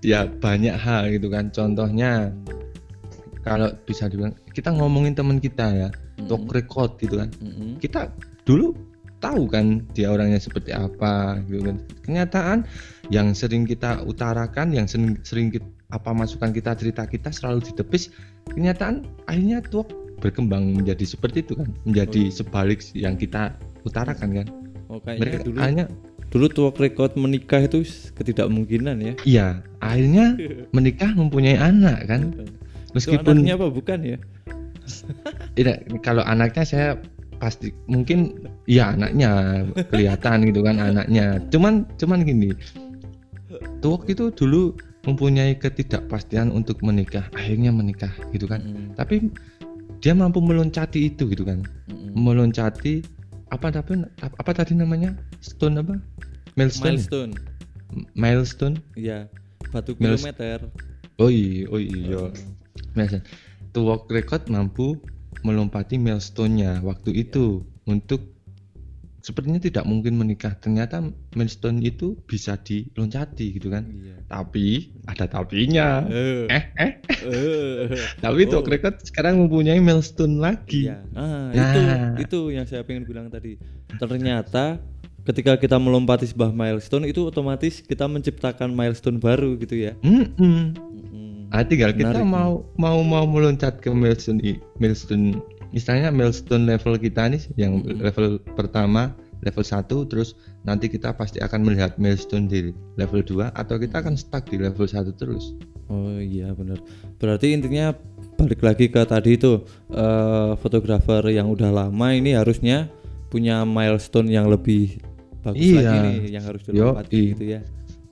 ya banyak hal gitu kan. Contohnya kalau bisa dibilang kita ngomongin teman kita ya talk record gitu kan. Mm-mm. kita dulu tahu kan dia orangnya seperti apa gitu kan. Kenyataan yang sering kita utarakan yang sering sering kit- apa masukan kita cerita kita selalu ditepis kenyataan akhirnya tuh berkembang menjadi seperti itu kan menjadi Oh. sebalik yang kita utarakan kan. Oh mereka dulu hanya dulu talk record menikah itu ketidakmungkinan ya. Iya akhirnya menikah mempunyai anak kan. Itu meskipun anaknya apa? Bukan ya tidak kalau anaknya saya pasti mungkin ya anaknya kelihatan gitu kan anaknya. Cuman cuman gini Tuwok itu dulu mempunyai ketidakpastian untuk menikah akhirnya menikah gitu kan. Mm-mm. tapi dia mampu meloncati itu gitu kan. Mm-mm. meloncati apa tapi apa tadi namanya? Stone apa? Milestone milestone. Milestone? Iya batu kilometer. Oh iya oh iya Milestone. Tuwok record mampu melompati milestone-nya waktu itu untuk sepertinya tidak mungkin menikah ternyata milestone itu bisa diloncati gitu kan iya tapi ada tapinya eh eh eh eh. tapi Oh. Record sekarang mempunyai milestone lagi Iya. Ah, Nah. itu itu yang saya pengen bilang tadi. Ternyata ketika kita melompati sebuah milestone itu otomatis kita menciptakan milestone baru gitu ya. Mm-mm. Mm-mm. Ah, tinggal kita Menarik mau mau mau meloncat ke milestone milestone istilahnya milestone level kita nih yang Mm-mm. level pertama level 1 terus nanti kita pasti akan melihat milestone di level 2 atau kita akan stuck di level 1 terus Oh iya benar. Berarti intinya balik lagi ke tadi itu eh, fotografer yang udah lama ini harusnya punya milestone yang lebih bagus Iya. lagi nih yang harus dilompati gitu ya.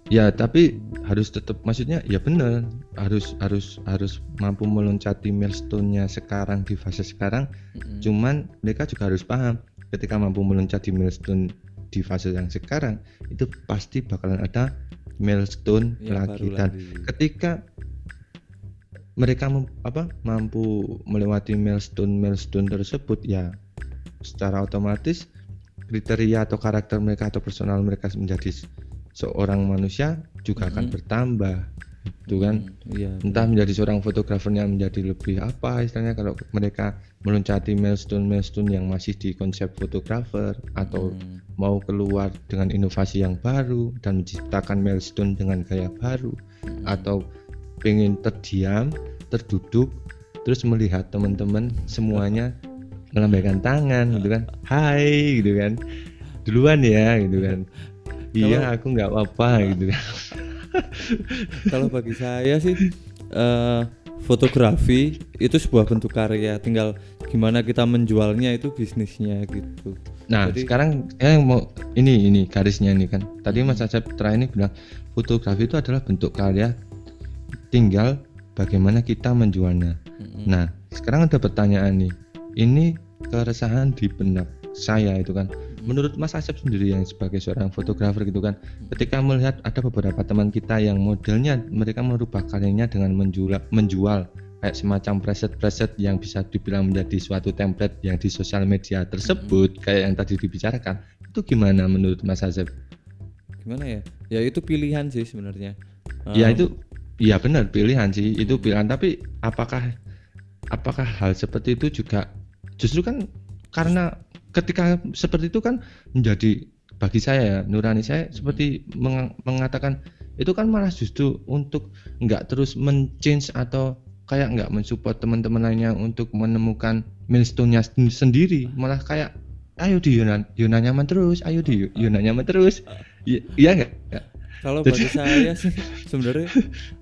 Ya tapi harus tetap maksudnya ya benar harus harus harus mampu meloncati milestone-nya sekarang di fase sekarang Mm-mm. cuman mereka juga harus paham ketika mampu meloncati milestone di fase yang sekarang itu pasti bakalan ada milestone Yang lagi dan lagi. ketika mereka mem- apa mampu melewati milestone milestone tersebut ya secara otomatis kriteria atau karakter mereka atau personal mereka menjadi seorang manusia juga akan Mm-mm. bertambah itu kan Mm, Iya. entah menjadi seorang fotografernya menjadi lebih apa istilahnya kalau mereka meloncati milestone milestone yang masih di konsep fotografer atau Mm. mau keluar dengan inovasi yang baru dan menciptakan milestone dengan gaya baru Mm. atau pengen terdiam terduduk terus melihat teman-teman semuanya melambaikan tangan gitu kan hai gitu kan duluan ya gitu kan iya aku nggak apa-apa gitu kan kalau bagi saya sih eh fotografi itu sebuah bentuk karya tinggal gimana kita menjualnya itu bisnisnya gitu Nah, Jadi- sekarang saya mau ini ini garisnya ini kan. Tadi Mas Asep terakhir ini bilang fotografi itu adalah bentuk karya, tinggal bagaimana kita menjualnya. Nah, sekarang ada pertanyaan nih. Ini keresahan di benak saya itu kan. Menurut Mas Asep sendiri yang sebagai seorang fotografer gitu kan, ketika melihat ada beberapa teman kita yang modelnya mereka merubah karyanya dengan menjual menjual kayak semacam preset-preset yang bisa dibilang menjadi suatu template yang di sosial media tersebut kayak yang tadi dibicarakan itu gimana menurut Mas Asep? gimana ya? Ya itu pilihan sih sebenarnya. Ya Um, itu ya benar pilihan sih itu pilihan. Tapi apakah apakah hal seperti itu juga justru kan karena ketika seperti itu kan menjadi bagi saya ya nurani saya seperti meng- mengatakan itu kan malah justru untuk nggak terus men-change atau kayak nggak mensupport teman-teman lainnya untuk menemukan milestone-nya sen- sendiri. Malah kayak ayo di Yunan Yunan nyaman terus ayo di Yunan nyaman terus. I- iya nggak? Kalau Jadi- bagi saya sih sebenarnya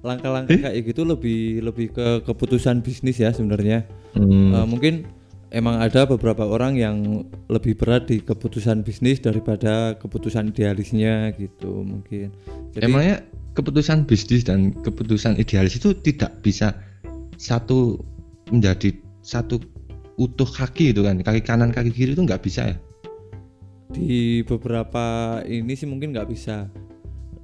langkah-langkah kayak gitu lebih lebih ke keputusan bisnis ya sebenarnya. Hmm. Eh, mungkin emang ada beberapa orang yang lebih berat di keputusan bisnis daripada keputusan idealisnya gitu mungkin. Jadi Emangnya keputusan bisnis dan keputusan idealis itu tidak bisa satu menjadi satu utuh kaki itu kan kaki kanan kaki kiri itu nggak bisa ya di beberapa ini sih mungkin nggak bisa.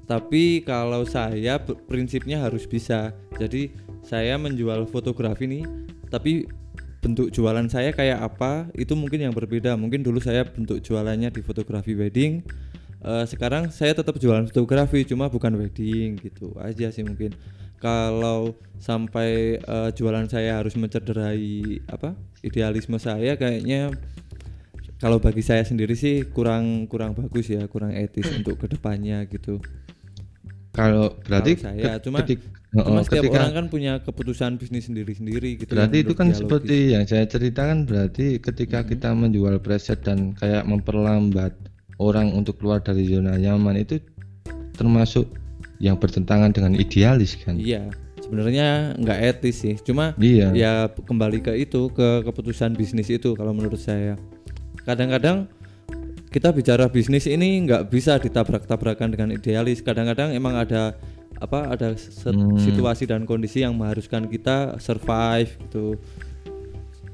Tapi kalau saya prinsipnya harus bisa. Jadi saya menjual fotografi nih, tapi bentuk jualan saya kayak apa itu mungkin yang berbeda. Mungkin dulu saya bentuk jualannya di fotografi wedding. Eh, sekarang saya tetap jualan fotografi, cuma bukan wedding gitu aja sih mungkin. Kalau sampai eh, jualan saya harus mencederai apa idealisme saya, kayaknya kalau bagi saya sendiri sih kurang kurang bagus ya, kurang etis untuk ke depannya gitu. Kalau berarti Kalau saya, ke- cuma- ketik- Cuma oh, setiap ketika- orang kan punya keputusan bisnis sendiri-sendiri gitu. berarti itu kan seperti yang saya ceritakan berarti ketika kita menjual preset dan kayak memperlambat orang untuk keluar dari zona nyaman itu termasuk yang bertentangan dengan idealis kan Iya, sebenarnya nggak etis sih. Cuma iya ya kembali ke itu ke keputusan bisnis itu kalau menurut saya. Kadang-kadang kita bicara bisnis ini nggak bisa ditabrak-tabrakan dengan idealis. Kadang-kadang emang ada apa ada Hmm. situasi dan kondisi yang mengharuskan kita survive gitu.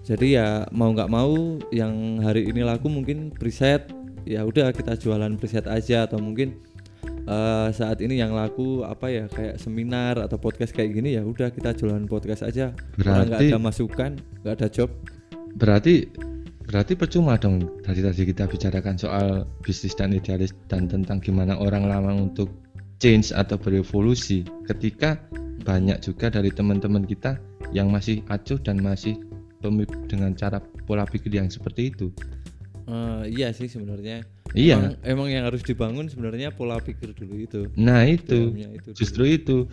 Jadi ya mau nggak mau yang hari ini laku mungkin preset ya udah kita jualan preset aja atau mungkin eh, saat ini yang laku apa ya kayak seminar atau podcast kayak gini ya udah kita jualan podcast aja. Orang nggak Berarti- ada masukan, nggak ada job. berarti berarti percuma dong tadi tadi kita bicarakan soal bisnis dan idealis dan tentang gimana orang lama untuk change atau berevolusi ketika banyak juga dari teman-teman kita yang masih acuh dan masih dengan cara pola pikir yang seperti itu Eh, iya sih sebenarnya. iya Emang, emang yang harus dibangun sebenarnya pola pikir dulu itu. nah itu itu dulu. justru itu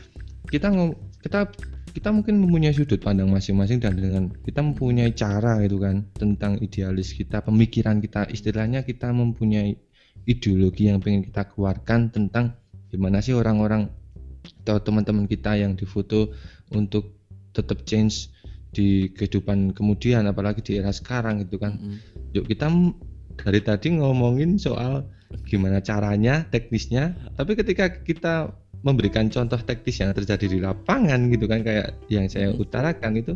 kita ngom- kita kita mungkin mempunyai sudut pandang masing-masing dan dengan kita mempunyai cara gitu kan tentang idealis kita pemikiran kita istilahnya kita mempunyai ideologi yang pengen kita keluarkan tentang gimana sih orang-orang atau teman-teman kita yang difoto untuk tetap change di kehidupan kemudian apalagi di era sekarang gitu kan Mm-mm. yuk kita dari tadi ngomongin soal gimana caranya teknisnya tapi ketika kita memberikan contoh teknis yang terjadi di lapangan gitu kan kayak yang saya Hmm. utarakan itu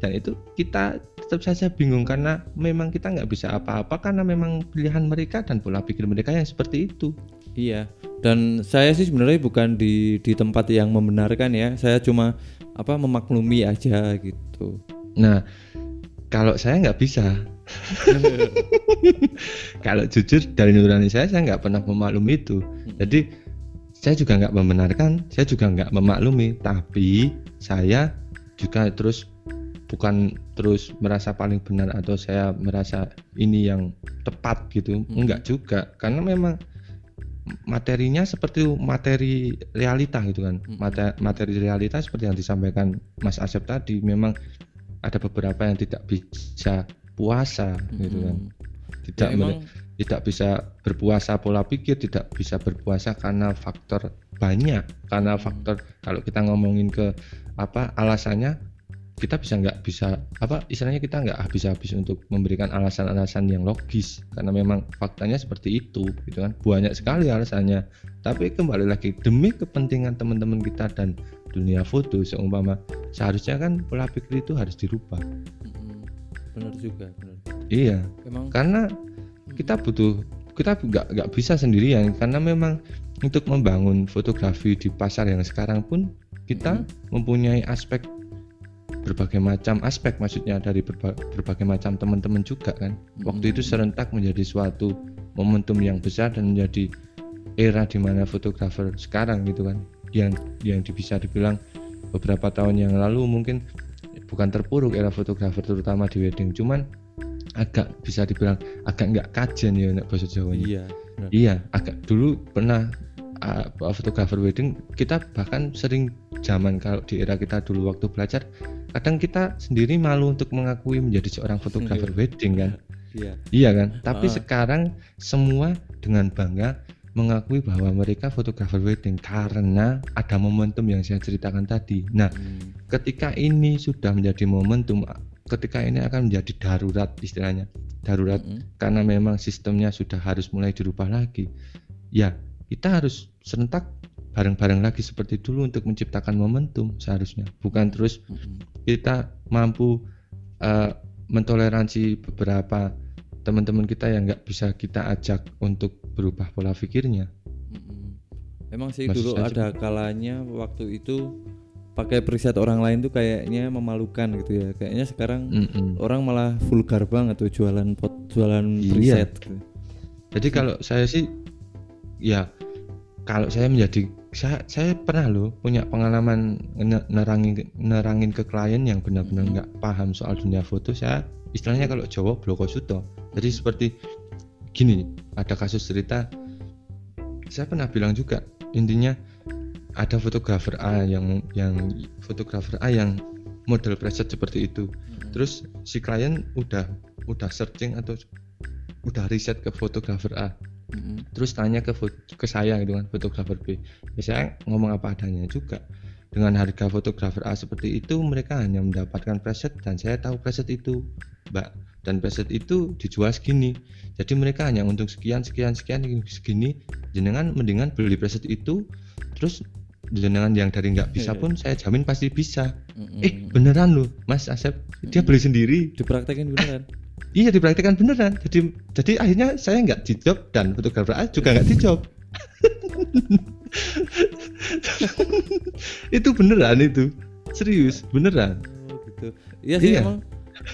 dan itu kita tetap saja bingung karena memang kita nggak bisa apa-apa karena memang pilihan mereka dan pola pikir mereka yang seperti itu Iya. Dan saya sih sebenarnya bukan di di tempat yang membenarkan ya. Saya cuma apa memaklumi aja gitu. nah kalau saya nggak bisa kalau jujur dari nurani saya saya nggak pernah memaklumi itu jadi saya juga nggak membenarkan saya juga nggak memaklumi tapi saya juga terus bukan terus merasa paling benar atau saya merasa ini yang tepat gitu Hmm. enggak juga karena memang materinya seperti materi realita gitu kan Hmm. Mate- materi realita seperti yang disampaikan Mas Asep tadi memang ada beberapa yang tidak bisa puasa gitu kan Mm. tidak Ya, emang tidak bisa berpuasa pola pikir tidak bisa berpuasa karena faktor banyak. Karena Hmm. faktor kalau kita ngomongin ke apa alasannya kita bisa nggak bisa apa istilahnya kita nggak habis-habis untuk memberikan alasan-alasan yang logis. Karena memang faktanya seperti itu gitu kan. Banyak sekali alasannya. Tapi kembali lagi demi kepentingan teman-teman kita dan dunia foto seumpama seharusnya kan pola pikir itu harus dirubah. Mm-mm. benar juga benar. Iya. Emang karena kita butuh kita nggak nggak bisa sendirian. Karena memang untuk membangun fotografi di pasar yang sekarang pun kita mempunyai aspek berbagai macam aspek maksudnya dari berba- berbagai macam teman-teman juga kan. Waktu itu serentak menjadi suatu momentum yang besar dan menjadi era di mana fotografer sekarang gitu kan yang yang di- bisa dibilang beberapa tahun yang lalu mungkin bukan terpuruk era fotografer terutama di wedding. Cuman agak bisa dibilang agak nggak kajian ya nek bahasa Jawanya iya benar Iya, agak dulu pernah uh, fotografer wedding kita bahkan sering zaman kalau di era kita dulu waktu belajar kadang kita sendiri malu untuk mengakui menjadi seorang fotografer wedding kan. iya Iya kan? Tapi Ah. sekarang semua dengan bangga mengakui bahwa mereka fotografer wedding karena ada momentum yang saya ceritakan tadi. Nah, Hmm. ketika ini sudah menjadi momentum ketika ini akan menjadi darurat istilahnya. Darurat Mm-mm. karena memang sistemnya sudah harus mulai dirubah lagi. Ya, kita harus serentak bareng-bareng lagi seperti dulu untuk menciptakan momentum seharusnya. Bukan terus Mm-mm. kita mampu eh, mentoleransi beberapa teman-teman kita yang nggak bisa kita ajak untuk berubah pola pikirnya. Mm-mm. Emang sih Maksud dulu ada kalanya waktu itu pakai preset orang lain tuh kayaknya memalukan gitu ya. Kayaknya sekarang Mm-mm. orang malah vulgar banget tuh jualan pot jualan Iya. preset gitu. Jadi kalau saya sih ya kalau saya menjadi saya saya pernah loh punya pengalaman ne- nerangin nerangin ke klien yang benar-benar Mhm. nggak paham soal dunia foto saya istilahnya kalau Jawa bloko suto jadi seperti gini ada kasus cerita saya pernah bilang juga intinya ada fotografer A yang yang fotografer A yang model preset seperti itu. Mm-mm. terus si klien udah udah searching atau udah riset ke fotografer A. Mm-mm. terus tanya ke ke saya gitu kan fotografer B. Ya saya ngomong apa adanya juga. Dengan harga fotografer A seperti itu mereka hanya mendapatkan preset dan saya tahu preset itu mbak. Dan preset itu dijual segini. Jadi mereka hanya untung sekian sekian sekian segini. Jenengan mendingan beli preset itu terus jenengan yang dari nggak bisa Iya. pun saya jamin pasti bisa Mm-mm. eh beneran loh mas Asep dia beli sendiri dipraktekin beneran. Iya dipraktikkan beneran. Jadi jadi akhirnya saya nggak dijob dan fotografer A juga nggak dijob. itu beneran itu serius beneran. Oh, gitu. Iya sih Iya. emang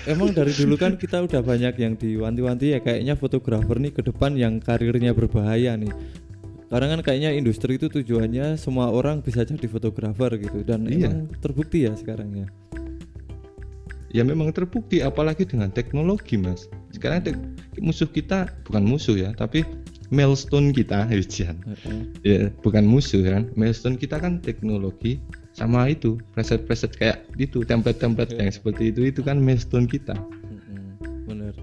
emang dari dulu kan kita udah banyak yang diwanti-wanti ya kayaknya fotografer nih ke depan yang karirnya berbahaya nih. Karena kan kayaknya industri itu tujuannya semua orang bisa jadi fotografer gitu dan Iya. emang terbukti ya sekarang ya. Ya memang terbukti apalagi dengan teknologi mas. Sekarang tek- musuh kita bukan musuh ya tapi milestone kita Jan. Heeh. Ya bukan musuh kan. Milestone kita kan teknologi sama itu preset-preset kayak itu template-template yang seperti itu itu kan milestone kita. Mm-mm, Bener.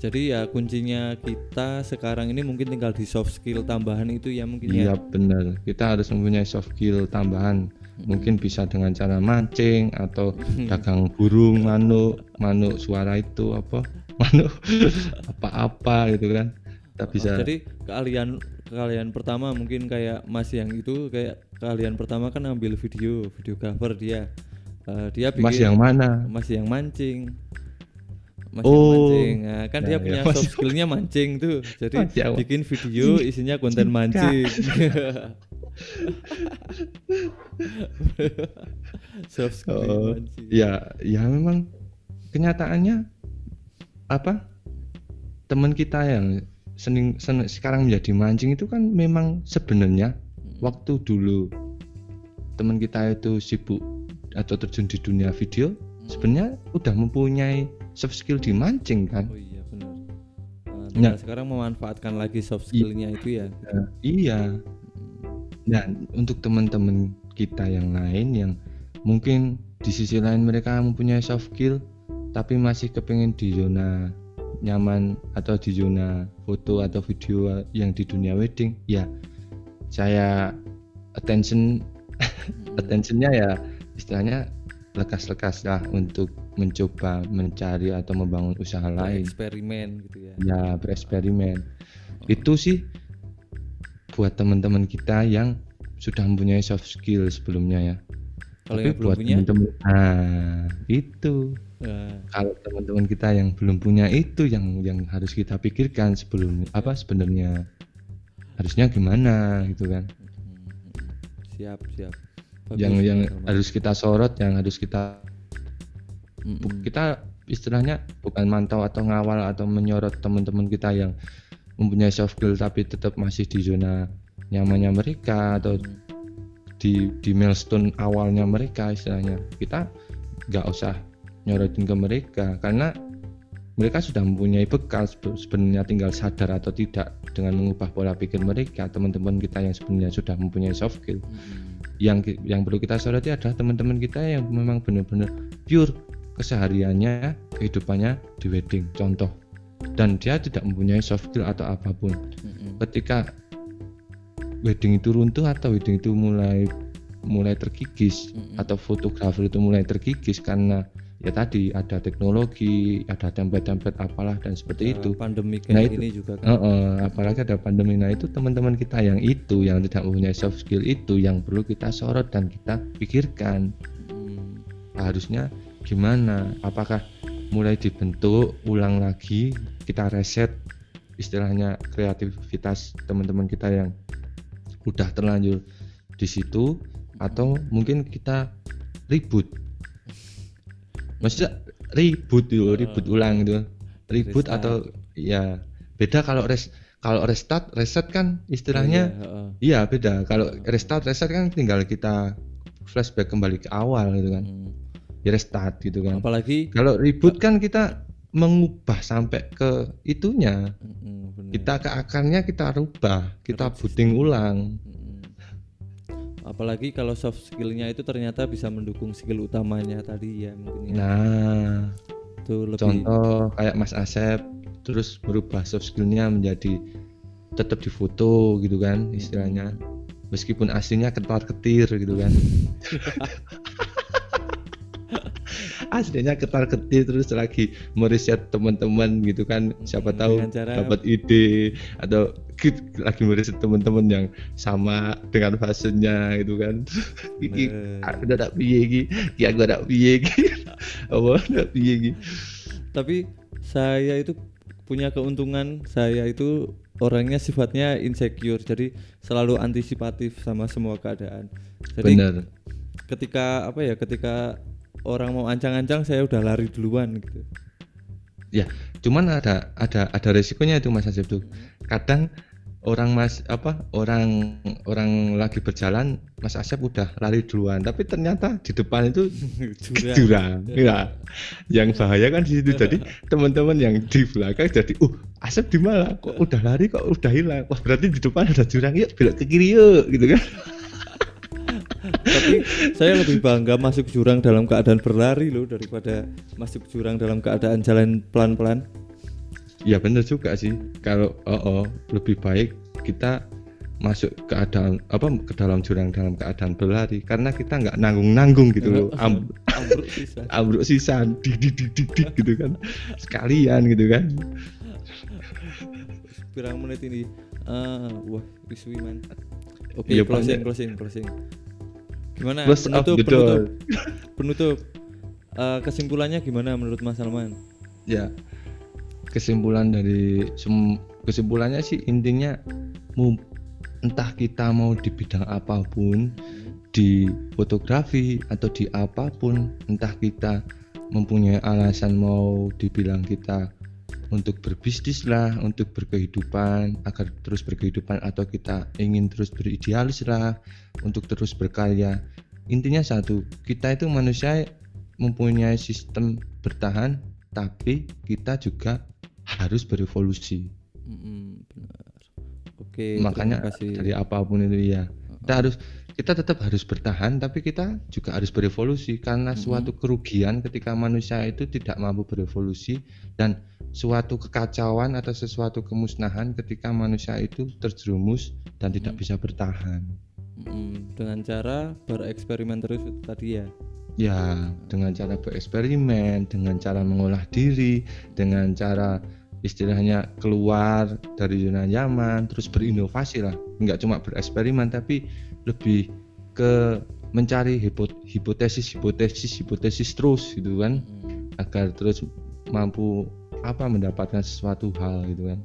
Jadi ya kuncinya kita sekarang ini mungkin tinggal di soft skill tambahan itu ya mungkin Iya ya. benar. Kita harus mempunyai soft skill tambahan. Mungkin bisa dengan cara mancing atau dagang burung, manuk, manuk suara itu apa? Manuk apa-apa gitu kan. Kita bisa. Oh, jadi keahlian keahlian pertama mungkin kayak Mas yang itu kayak keahlian pertama kan ambil video, videographer dia. Eh, dia bikin Mas yang mana? Mas yang mancing. Mas yang Oh. mancing. Nah, kan dia Nah, punya ya, Mas soft yang- skillnya mancing tuh. Jadi Mas yang- bikin video isinya konten mancing. soft skill Oh, mancing. ya, ya memang kenyataannya apa? Teman kita yang sening, sen- sekarang menjadi mancing itu kan memang sebenarnya waktu dulu teman kita itu sibuk atau terjun di dunia video sebenarnya udah mempunyai soft skill di mancing kan Oh iya benar. Nah, Nah. sekarang memanfaatkan lagi soft skillnya itu ya. Nah, iya nah untuk teman-teman kita yang lain yang mungkin di sisi lain mereka mempunyai soft skill tapi masih kepengen di zona nyaman atau di zona foto atau video yang di dunia wedding ya saya attention attentionnya ya istilahnya lekas-lekas lah untuk mencoba mencari atau membangun usaha lain. Eksperimen gitu ya. Ya bereksperimen. Itu sih buat teman-teman kita yang sudah mempunyai soft skill sebelumnya ya. Kalau tapi yang belum buat punya? teman-teman nah itu. Eh, kalau teman-teman kita yang belum punya itu yang yang harus kita pikirkan sebelum apa sebenarnya harusnya gimana gitu kan. Siap siap. Yang Bagus, yang Arman. harus kita sorot yang harus kita Mm-mm. kita istilahnya bukan mantau atau ngawal atau menyorot teman-teman kita yang mempunyai soft skill tapi tetap masih di zona nyamannya mereka atau di di milestone awalnya mereka istilahnya kita nggak usah nyorotin ke mereka karena mereka sudah mempunyai bekal sebe- sebenarnya tinggal sadar atau tidak dengan mengubah pola pikir mereka teman-teman kita yang sebenarnya sudah mempunyai soft skill Mm-mm. yang yang perlu kita soroti adalah teman-teman kita yang memang benar-benar pure kesehariannya kehidupannya di wedding contoh dan dia tidak mempunyai soft skill atau apa pun ketika wedding itu runtuh atau wedding itu mulai mulai terkikis Mm-mm. atau fotografer itu mulai terkikis karena ya tadi ada teknologi ada template-template apalah dan seperti Nah, itu pandemi Nah, kayak itu. ini juga kan Heeh, apalagi ada pandemi nah itu teman-teman kita yang itu yang tidak mempunyai soft skill itu yang perlu kita sorot dan kita pikirkan Mm. harusnya gimana apakah mulai dibentuk ulang lagi kita reset istilahnya kreativitas teman-teman kita yang udah terlanjur di situ atau mungkin kita ribut maksudnya ribut yo ribut ulang gitu ribut Restart. atau ya beda kalau res kalau restart reset kan istilahnya Iya, heeh. iya beda kalau restart reset kan tinggal kita flashback kembali ke awal gitu kan Mm. Ya restart gitu kan. Apalagi kalau ribut kan kita mengubah sampai ke itunya. Bener. kita ke akarnya kita rubah kita puting ulang. Apalagi kalau soft skillnya itu ternyata bisa mendukung skill utamanya tadi ya mungkin ya. nah itu lebih contoh kayak Mas Asep terus merubah soft skillnya menjadi tetap difoto gitu kan istilahnya. Meskipun aslinya ketar ketir gitu kan aslinya ketar ketir terus lagi meriset teman-teman gitu kan. Siapa Hmm, tahu cara- dapat ide atau lagi meriset teman-teman yang sama dengan fasenya gitu kan. Iki aku udah tak piye iki? Iki aku udah piye iki? Apa udah piye iki? Tapi saya itu punya keuntungan. Saya itu orangnya sifatnya insecure jadi selalu antisipatif sama semua keadaan. Jadi bener ketika apa ya ketika orang mau ancang-ancang saya udah lari duluan gitu. Ya cuman ada ada ada resikonya itu mas Asep tuh. Kadang orang mas apa orang orang lagi berjalan mas Asep udah lari duluan. Tapi ternyata di depan itu Jurang. jurang ya yang bahaya kan di situ. Jadi teman-teman yang di belakang jadi uh Asep di mana? Kok udah lari kok udah hilang? Wah berarti di depan ada jurang. Yuk belok ke kiri yuk gitu kan tapi saya lebih bangga masuk jurang dalam keadaan berlari loh daripada masuk jurang dalam keadaan jalan pelan-pelan Ya bener juga sih. Kalau oh, oh, lebih baik kita masuk keadaan apa ke dalam jurang dalam keadaan berlari karena kita nggak nanggung-nanggung gitu loh. Am, ambruk sisa ambruk dik dik dik dik dik gitu kan. Sekalian gitu kan. pirang menit ini ah wah wiswi man oke Iya, closing banyak. closing closing gimana Close penutup the penutup door. penutup Eh, kesimpulannya gimana menurut Mas Salman Ya. Kesimpulan dari kesimpulannya sih intinya entah kita mau di bidang apa pun di fotografi atau di apa pun entah kita mempunyai alasan mau dibilang kita untuk berbisnis lah untuk berkehidupan agar terus berkehidupan atau kita ingin terus beridealis lah untuk terus berkarya. Intinya satu kita itu manusia mempunyai sistem bertahan tapi kita juga harus berevolusi. Mm-mm, benar. Oke makanya dari apa pun itu ya kita harus kita tetap harus bertahan tapi kita juga harus berevolusi. Karena suatu kerugian ketika manusia itu tidak mampu berevolusi dan suatu kekacauan atau sesuatu kemusnahan ketika manusia itu terjerumus dan tidak bisa bertahan. Mm-mm, dengan cara bereksperimen terus itu tadi ya? Ya dengan cara bereksperimen dengan cara mengolah diri dengan cara istilahnya keluar dari zona nyaman terus berinovasi lah. Nggak cuma bereksperimen tapi lebih ke mencari hipotesis hipotesis hipotesis terus gitu kan Hmm. agar terus mampu apa mendapatkan sesuatu hal gitu kan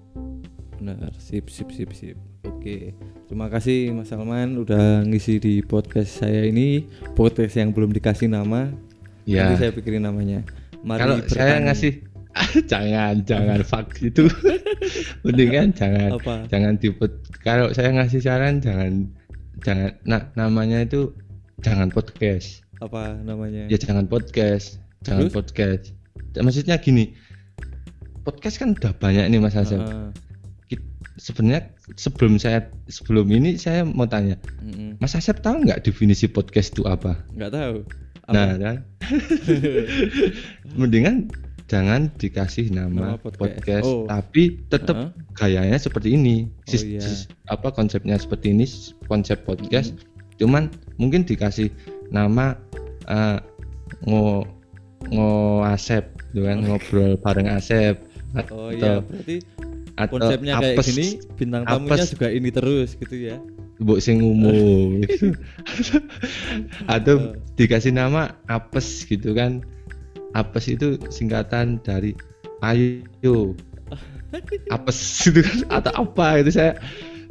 Benar, sip sip sip sip. Oke. Terima kasih Mas Salman udah ngisi di podcast saya ini, podcast yang belum dikasih nama. ya Nanti saya pikirin namanya. Mari kalau saya bertani. ngasih jangan jangan fuck itu mendingan jangan apa? jangan tipe kalau saya ngasih saran jangan jangan nah namanya itu jangan podcast Apa namanya? ya jangan podcast jangan Terus? podcast maksudnya gini podcast kan udah banyak nih mas Heeh. Ki- sebenarnya sebelum saya sebelum ini saya mau tanya Mm-mm. Mas Asep tahu nggak definisi podcast itu apa Nggak tahu. Apa? nah kan mendingan jangan dikasih nama, Nama podcast. podcast, Oh. tapi tetap Heeh. gayanya seperti ini Sis- Oh, iya. sis- apa konsepnya seperti ini konsep podcast cuman mungkin dikasih nama eh, ngo ngo Asep gitu kan ngobrol bareng Asep Oh atau iya, berarti atau konsepnya kayak apes, gini, bintang tamunya apes. juga ini terus gitu ya. mbok sing umum atau Eh. dikasih nama apes gitu kan apes itu singkatan dari ayo apes gitu kan atau apa itu saya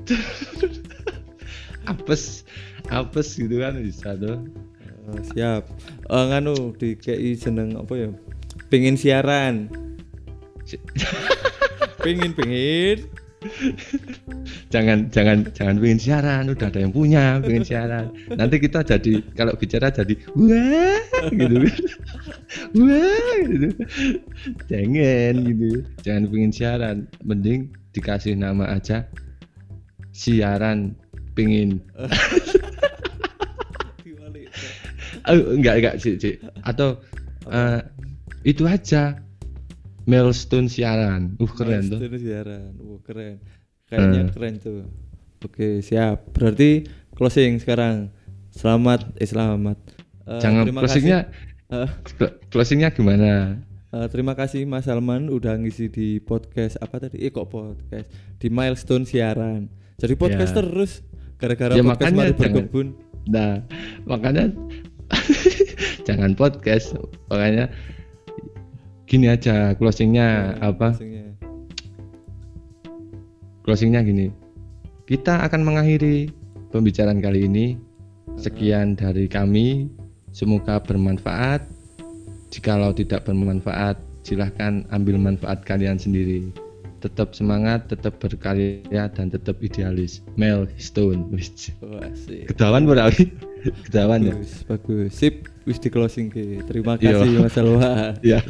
apes apes gitu kan bisa tuh Oh, siap. Eh, nganu di KI seneng apa ya? Pengen siaran. Si- Pengen pengen. jangan jangan jangan pengen siaran udah ada yang punya pengen siaran nanti kita jadi kalau bicara jadi wah gitu kan wah gitu jangan gitu jangan pengen siaran mending dikasih nama aja siaran pengen Diwalik. oh, enggak enggak sih sih atau eh, itu aja milestone siaran uh keren tuh Milestone siaran. Wah, keren. Kayaknya Eh. keren tuh. Oke, siap. Berarti closing sekarang. Selamat eh selamat. Eh, jangan closingnya kasih. Eh, clo- closingnya gimana eh, terima kasih Mas Salman udah ngisi di podcast apa tadi? Eh kok podcast? Di milestone siaran. Jadi podcast Ya. terus gara-gara Ya, podcast makanya berkebun. Nah, makanya jangan podcast, makanya gini aja closingnya Eh, apa? closingnya. Closingnya gini. Kita akan mengakhiri pembicaraan kali ini. Sekian dari kami. Semoga bermanfaat. Jikalau tidak bermanfaat, silahkan ambil manfaat kalian sendiri. Tetap semangat, tetap berkarya, dan tetap idealis. Mel Stone. Kedawan berarti? Kedawan ya? Bagus, bagus. Sip, wis di closing ke. Terima Iya. kasih Mas Salman. Ya.